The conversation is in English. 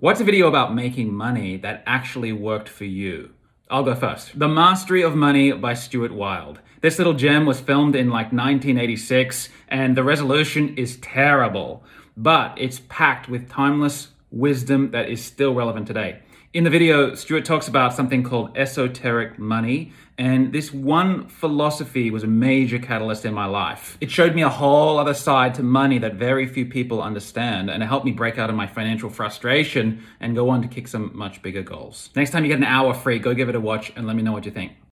What's a video about making money that actually worked for you? I'll go first. The Mastery of Money by Stuart Wilde. This little gem was filmed in like 1986, and the resolution is terrible, but it's packed with timeless wisdom that is still relevant today. In the video, Stuart talks about something called esoteric money, and this one philosophy was a major catalyst in my life. It showed me a whole other side to money that very few people understand, and it helped me break out of my financial frustration and go on to kick some much bigger goals. Next time you get an hour free, go give it a watch and let me know what you think.